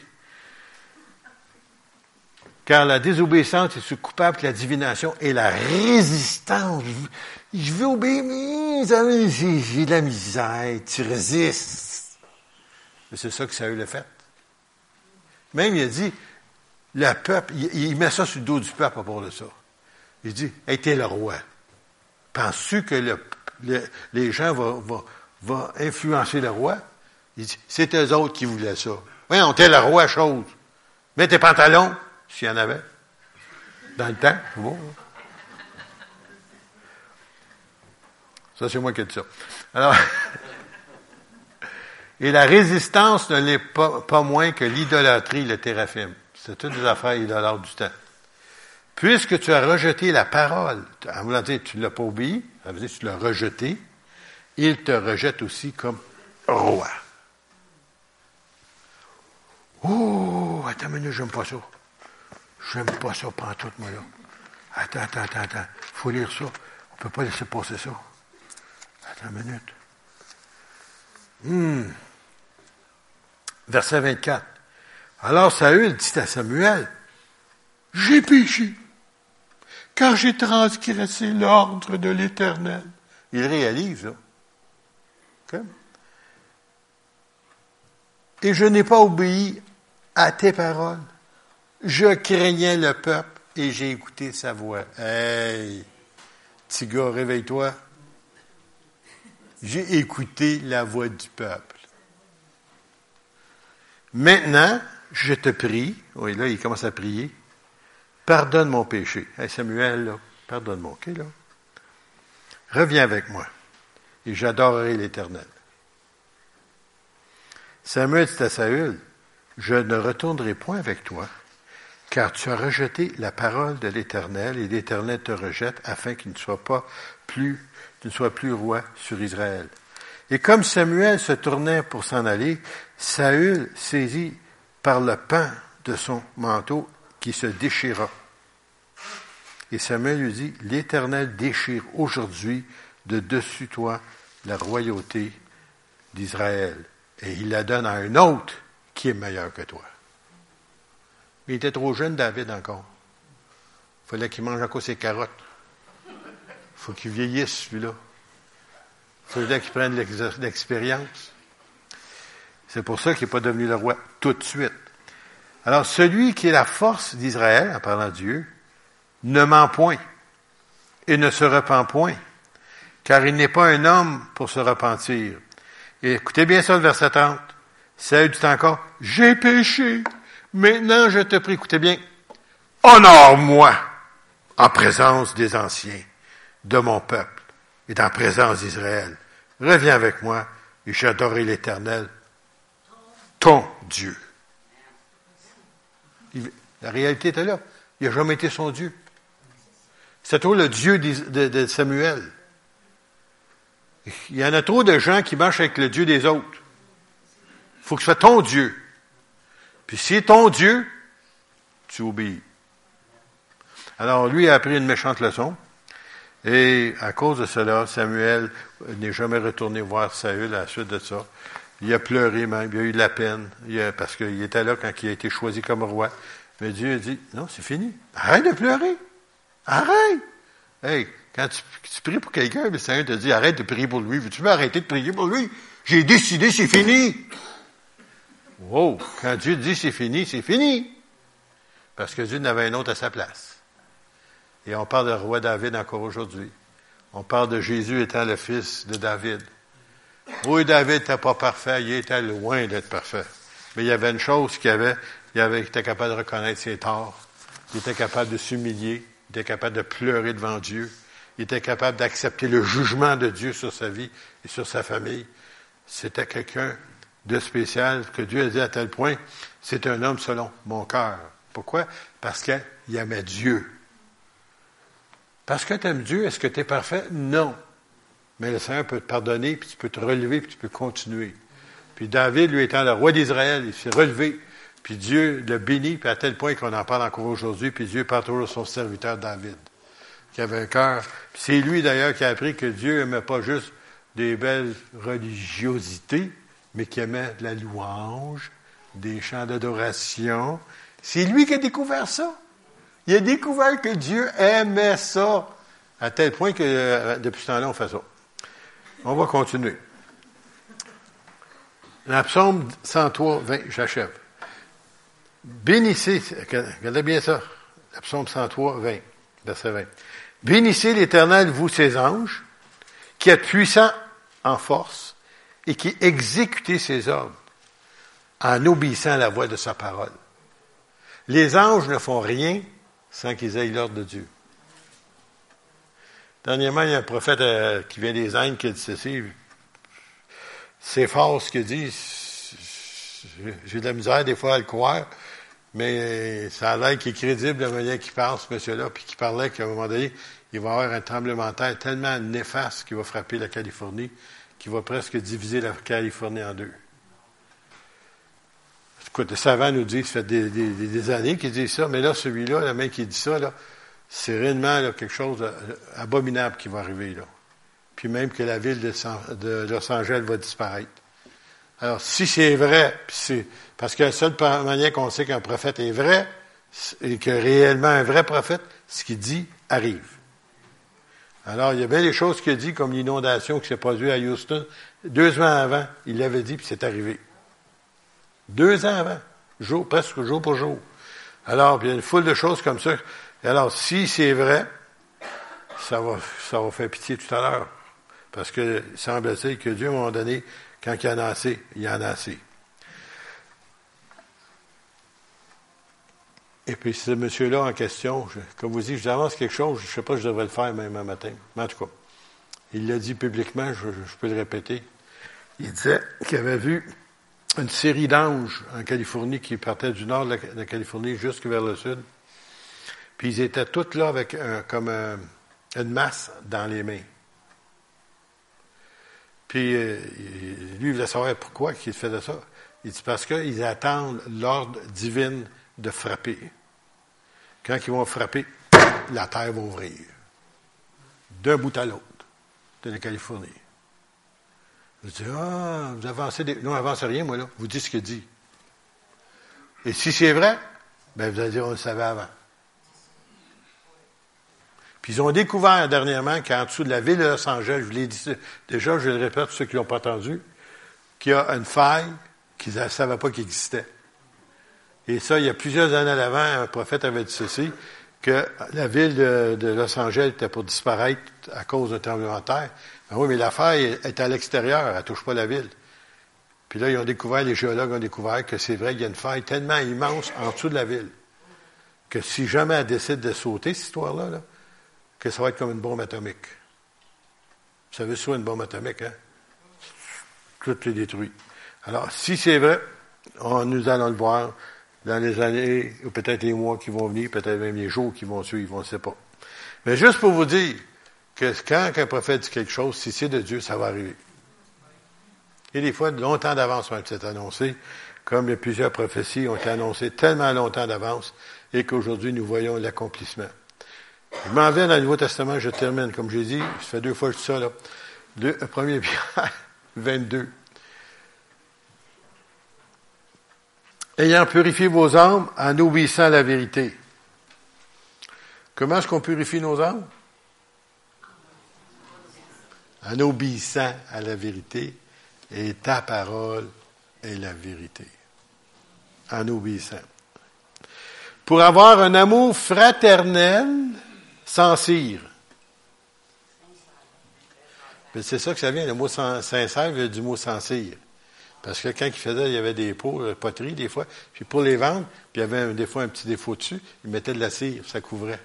Car la désobéissance est coupable que la divination et la résistance je veux obéir, mais j'ai de la misère, tu résistes. Mais c'est ça que ça a eu le fait. Même, il a dit, le peuple, il, met ça sur le dos du peuple à part de ça. Il dit, hey, t'es le roi. Penses-tu que le, les gens vont, influencer le roi? Il dit, c'est eux autres qui voulaient ça. Oui, on t'es le roi, chose. Mets tes pantalons, s'il y en avait. Dans le temps, bon. Ça, c'est moi qui ai dit ça. Alors, et la résistance ne l'est pas, pas moins que l'idolâtrie, le téraphim. C'est toutes des affaires idolâtres du temps. Puisque tu as rejeté la parole, en voulant dire tu ne l'as pas obéi, ça veut dire tu l'as rejeté, il te rejette aussi comme roi. Oh, attends une minute, j'aime pas ça. J'aime pas ça tout, moi, là. Attends, attends, attends, attends. Faut lire ça. On peut pas laisser passer ça. Attends une minute. Hmm. Verset 24. Alors Saül dit à Samuel, J'ai péché, car j'ai transgressé l'ordre de l'Éternel. Il réalise, là. Et je n'ai pas obéi à tes paroles. Je craignais le peuple et j'ai écouté sa voix. Hey, petit réveille-toi. J'ai écouté la voix du peuple. Maintenant, je te prie, oui, là, il commence à prier, pardonne mon péché. Samuel, pardonne-moi, OK, là? Reviens avec moi, et j'adorerai l'Éternel. Samuel dit à Saül, je ne retournerai point avec toi, car tu as rejeté la parole de l'Éternel, et l'Éternel te rejette afin qu'il ne soit pas plus, tu ne sois plus roi sur Israël. Et comme Samuel se tournait pour s'en aller, Saül saisit par le pan de son manteau qui se déchira. Et Samuel lui dit, l'Éternel déchire aujourd'hui de dessus toi la royauté d'Israël. Et il la donne à un autre qui est meilleur que toi. Mais il était trop jeune, David, encore. Il fallait qu'il mange encore ses carottes. Il faut qu'il vieillisse, celui-là. Il fallait qu'il prenne l'expérience. C'est pour ça qu'il n'est pas devenu le roi tout de suite. Alors, celui qui est la force d'Israël, en parlant de Dieu, ne ment point et ne se repent point, car il n'est pas un homme pour se repentir. Et écoutez bien ça, le verset 30. Saül dit encore, j'ai péché. Maintenant, je te prie, écoutez bien, honore-moi en présence des anciens, de mon peuple et en présence d'Israël. Reviens avec moi et j'adorerai l'Éternel ton Dieu. La réalité était là. Il n'a jamais été son Dieu. C'est toi le Dieu de, Samuel. Il y en a trop de gens qui marchent avec le Dieu des autres. Il faut que ce soit ton Dieu. Puis si c'est ton Dieu, tu obéis. Alors lui a appris une méchante leçon. Et à cause de cela, Samuel n'est jamais retourné voir Saül à la suite de ça. Il a pleuré même, il a eu de la peine, parce qu'il était là quand il a été choisi comme roi. Mais Dieu a dit, non, c'est fini. Arrête de pleurer. Arrête. Hey, quand tu, pries pour quelqu'un, le Seigneur te dit, arrête de prier pour lui. Veux-tu m'arrêter de prier pour lui? J'ai décidé, c'est fini. Wow. Quand Dieu dit c'est fini, c'est fini. Parce que Dieu n'avait un autre à sa place. Et on parle de roi David encore aujourd'hui. On parle de Jésus étant le fils de David. Oui, David n'était pas parfait, il était loin d'être parfait. Mais il y avait une chose qu'il avait, il, avait, était capable de reconnaître ses torts. Il était capable de s'humilier. Il était capable de pleurer devant Dieu. Il était capable d'accepter le jugement de Dieu sur sa vie et sur sa famille. C'était quelqu'un de spécial que Dieu a dit à tel point, c'est un homme selon mon cœur. Pourquoi? Parce qu'il aimait Dieu. Parce que tu aimes Dieu, est-ce que tu es parfait? Non. Mais le Seigneur peut te pardonner, puis tu peux te relever, puis tu peux continuer. Puis David, lui étant le roi d'Israël, il s'est relevé, puis Dieu le bénit, puis à tel point qu'on en parle encore aujourd'hui, puis Dieu parle toujours son serviteur David, qui avait un cœur. c'est lui d'ailleurs qui a appris que Dieu n'aimait pas juste des belles religiosités, mais qui aimait la louange, des chants d'adoration. C'est lui qui a découvert ça. Il a découvert que Dieu aimait ça, à tel point que euh, depuis ce temps-là, on fait ça. On va continuer. La psaume 103, 20, j'achève. Bénissez, regardez bien ça, la psaume 103, 20, verset 20. Bénissez l'Éternel, vous ses anges, qui êtes puissants en force et qui exécutez ses ordres en obéissant à la voix de sa parole. Les anges ne font rien sans qu'ils aient l'ordre de Dieu. Dernièrement, il y a un prophète euh, qui vient des Indes qui a dit ceci. C'est fort ce qu'il dit. J'ai de la misère des fois à le croire, mais ça a l'air qu'il est crédible la manière qu'il parle, ce monsieur-là, puis qu'il parlait qu'à un moment donné, il va y avoir un tremblement de terre tellement néfaste qui va frapper la Californie, qui va presque diviser la Californie en deux. Écoute, les savants nous disent, ça fait des, années qu'ils disent ça, mais là, celui-là, le mec qui dit ça, là, c'est réellement quelque chose d'abominable qui va arriver là. Puis même que la ville de, Los Angeles va disparaître. Alors, si c'est vrai, c'est parce que la seule manière qu'on sait qu'un prophète est vrai, et que réellement un vrai prophète, ce qu'il dit arrive. Alors, il y a bien des choses qu'il a dit, comme l'inondation qui s'est produite à Houston. Deux ans avant, il l'avait dit, puis c'est arrivé. Deux ans avant. jour, presque jour pour jour. Alors, il y a une foule de choses comme ça. Et alors, si c'est vrai, ça va, ça va faire pitié tout à l'heure. Parce que semble-t-il que Dieu, à un moment donné, quand il y en a assez, il a assez. Et puis, ce monsieur-là en question, comme vous dites, je vous avance quelque chose, je ne sais pas si je devrais le faire même un matin. Mais en tout cas, il l'a dit publiquement, je, peux le répéter. Il disait qu'il avait vu une série d'anges en Californie qui partaient du nord de la, Californie jusque vers le sud. Puis ils étaient tous là avec comme une masse dans les mains. Puis euh, lui, il voulait savoir pourquoi il faisait ça. Il dit parce qu'ils attendent l'ordre divin de frapper. Quand ils vont frapper, la terre va ouvrir. D'un bout à l'autre de la Californie. Je dis, ah, vous avancez des... Non, avancez rien, moi, là. Vous dites ce qu'il dit. Et si c'est vrai, ben, vous allez dire, on le savait avant. Puis ils ont découvert dernièrement qu'en dessous de la ville de Los Angeles, je vous l'ai dit déjà, je le répète pour ceux qui n'ont pas entendu, qu'il y a une faille qu'ils ne savaient pas qu'il existait. Et ça, il y a plusieurs années avant, un prophète avait dit ceci, que la ville de, Los Angeles était pour disparaître à cause d'un tremblement de terre. Ben oui, mais la faille est à l'extérieur, elle ne touche pas la ville. Puis là, ils ont découvert, les géologues ont découvert que c'est vrai qu'il y a une faille tellement immense en dessous de la ville que si jamais elle décide de sauter, cette histoire-là, là, que ça va être comme une bombe atomique. Vous savez, soit une bombe atomique, hein? Tout est détruit. Alors, si c'est vrai, on, nous allons le voir dans les années, ou peut-être les mois qui vont venir, peut-être même les jours qui vont suivre, on ne sait pas. Mais juste pour vous dire que quand un prophète dit quelque chose, si c'est de Dieu, ça va arriver. Et des fois, longtemps d'avance, même c'est annoncé, comme plusieurs prophéties ont été annoncées tellement longtemps d'avance, et qu'aujourd'hui nous voyons l'accomplissement. Je m'en vais dans le Nouveau Testament, je termine, comme j'ai dit, ça fait deux fois que je dis ça, là. Le 1er Pierre 22. Ayant purifié vos âmes en obéissant à la vérité. Comment est-ce qu'on purifie nos âmes? En obéissant à la vérité, et ta parole est la vérité. En obéissant. Pour avoir un amour fraternel, sans cire. C'est ça que ça vient, le mot sincère vient du mot sans cire. Parce que quand il faisait, il y avait des pots, de euh, poterie des fois, puis pour les vendre, puis il y avait des fois un petit défaut dessus, il mettait de la cire, ça couvrait.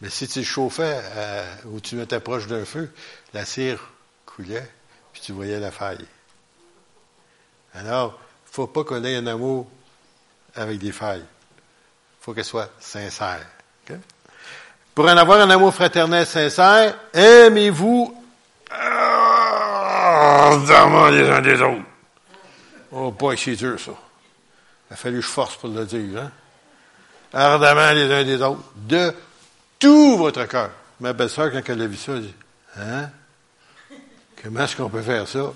Mais si tu chauffais euh, ou tu mettais proche d'un feu, la cire coulait, puis tu voyais la faille. Alors, il ne faut pas qu'on ait un amour avec des failles. Il faut qu'elle soit sincère. Pour en avoir un amour fraternel sincère, aimez-vous ardemment les uns des autres. Oh boy, c'est dur ça. Il a fallu que je force pour le dire. Hein? Ardemment les uns des autres. De tout votre cœur. Ma belle-sœur, quand elle a vu ça, elle dit, hein? Comment est-ce qu'on peut faire ça?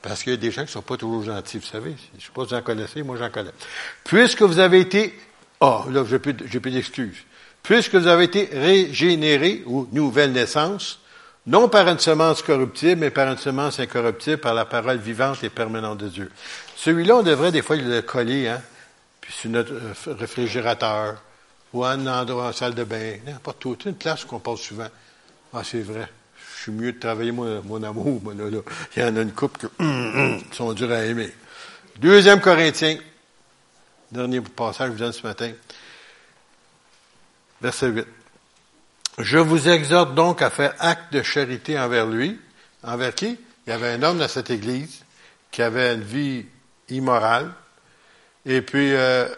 Parce qu'il y a des gens qui ne sont pas toujours gentils, vous savez. Je ne sais pas si vous en connaissez, moi j'en connais. Puisque vous avez été, ah, oh, là, j'ai plus, plus d'excuses puisque vous avez été régénérés ou nouvelle naissance, non par une semence corruptible, mais par une semence incorruptible, par la parole vivante et permanente de Dieu. Celui-là, on devrait des fois le coller, hein, puis sur notre euh, réfrigérateur, ou en endroit, en salle de bain, n'importe où. Une place qu'on passe souvent. Ah, c'est vrai. Je suis mieux de travailler mon, mon amour. là, là. Il y en a une couple qui sont durs à aimer. Deuxième Corinthiens. Dernier passage que je vous donne ce matin. Verset 8. Je vous exhorte donc à faire acte de charité envers lui. Envers qui? Il y avait un homme dans cette église qui avait une vie immorale. Et puis, euh,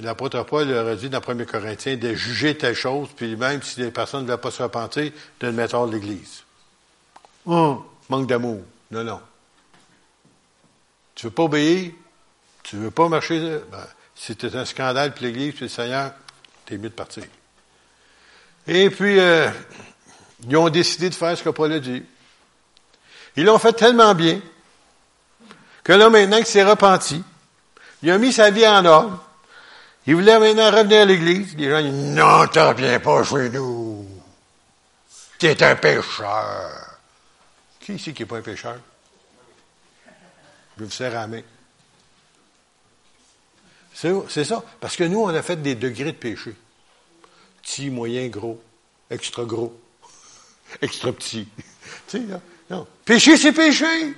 l'apôtre Paul leur a dit dans 1 Corinthiens de juger telle chose, puis même si les personnes ne veulent pas se repentir, de le mettre hors de l'église. Oh, manque d'amour. Non, non. Tu veux pas obéir? Tu veux pas marcher? Ben, si c'est un scandale, puis l'église, puis le Seigneur, t'es mieux de partir. Et puis, euh, ils ont décidé de faire ce que Paul a dit. Ils l'ont fait tellement bien que là, maintenant qu'il s'est repenti, il a mis sa vie en ordre. Il voulait maintenant revenir à l'église. Les gens disent, non, tu reviens pas chez nous. Tu es un pécheur. Qui ici qui n'est pas un pécheur? Je vous sers à la main. C'est ça. Parce que nous, on a fait des degrés de péché. Petit, moyen, gros, extra gros, extra petit. tu sais, non. Péché, c'est péché.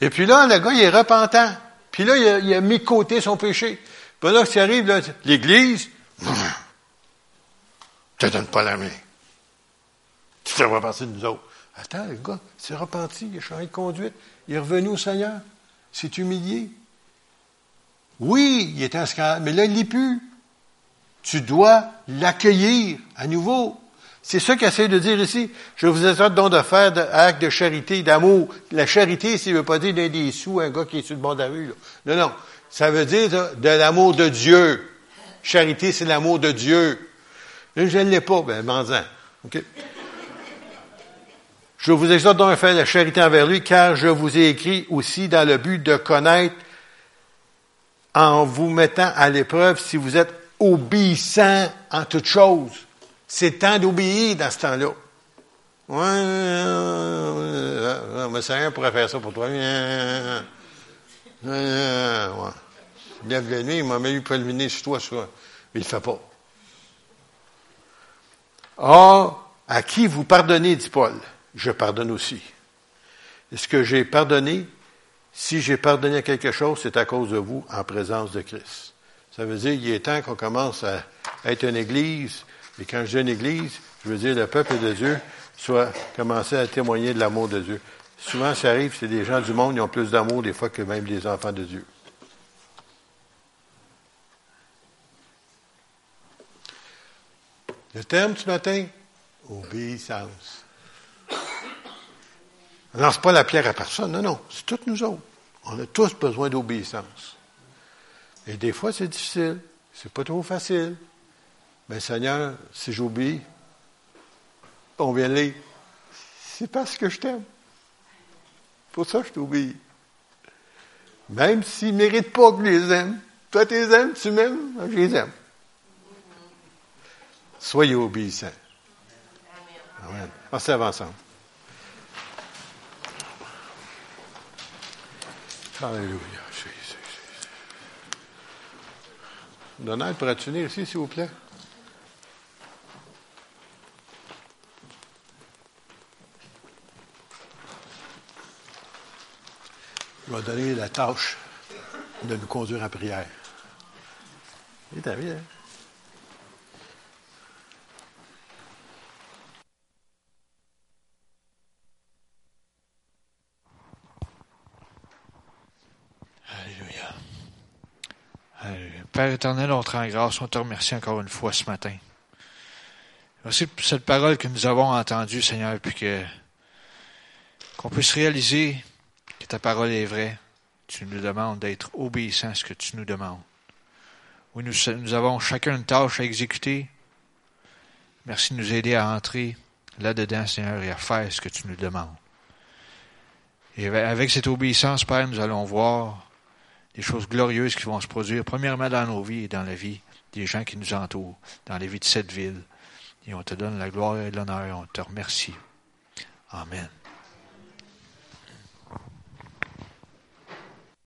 Et puis là, le gars, il est repentant. Puis là, il a, il mis côté son péché. Puis là, ça arrive, là, l'Église, te donne pas la main. Tu te repentir de nous autres. Attends, le gars, s'est repenti, il a changé de conduite, il est revenu au Seigneur, s'est humilié. Oui, il était un scandale, mais là, il n'est plus. Tu dois l'accueillir à nouveau. C'est ça qu'il essaie de dire ici. Je vous exhorte donc de faire actes de charité, d'amour. La charité, ça ne veut pas dire donner des sous un gars qui est sur le bord de la rue. Non, non. Ça veut dire de, l'amour de Dieu. Charité, c'est l'amour de Dieu. je ne l'ai pas, ben, m'en OK? Je vous exhorte donc à faire la charité envers lui, car je vous ai écrit aussi dans le but de connaître en vous mettant à l'épreuve si vous êtes obéissant en toutes choses. C'est temps d'obéir dans ce temps-là. Ouais, euh, mais Seigneur pourrait faire ça pour toi. Ouais. Nuit, il m'a même eu préliminaire sur toi, sur, mais il ne le fait pas. Or, à qui vous pardonnez, dit Paul, je pardonne aussi. Est-ce que j'ai pardonné? Si j'ai pardonné à quelque chose, c'est à cause de vous en présence de Christ. Ça veut dire qu'il est temps qu'on commence à être une église. Et quand je dis une église, je veux dire le peuple de Dieu soit commencer à témoigner de l'amour de Dieu. Souvent, ça arrive, c'est des gens du monde qui ont plus d'amour des fois que même les enfants de Dieu. Le terme ce matin, obéissance. On ne lance pas la pierre à personne, non, non, c'est toutes nous autres. On a tous besoin d'obéissance. Et des fois, c'est difficile. C'est pas trop facile. Mais Seigneur, si j'obéis, on vient là. C'est parce que je t'aime. Pour ça, je t'obéis. Même s'ils ne méritent pas que je les aime. Toi, tu les aimes, tu m'aimes, je les aime. Soyez obéissants. Amen. On s'avance ensemble. Alléluia. Jésus, Donald, pourrais-tu venir ici, s'il vous plaît? Je vais donner la tâche de nous conduire en prière. Vie, hein? Père éternel, on te rend grâce, on te remercie encore une fois ce matin. Merci pour cette parole que nous avons entendue, Seigneur, puis que qu'on puisse réaliser que ta parole est vraie. Tu nous demandes d'être obéissants à ce que tu nous demandes. Oui, nous, nous avons chacun une tâche à exécuter. Merci de nous aider à entrer là-dedans, Seigneur, et à faire ce que tu nous demandes. Et avec cette obéissance, Père, nous allons voir des choses glorieuses qui vont se produire, premièrement dans nos vies et dans la vie des gens qui nous entourent, dans la vie de cette ville. Et on te donne la gloire et l'honneur, on te remercie. Amen.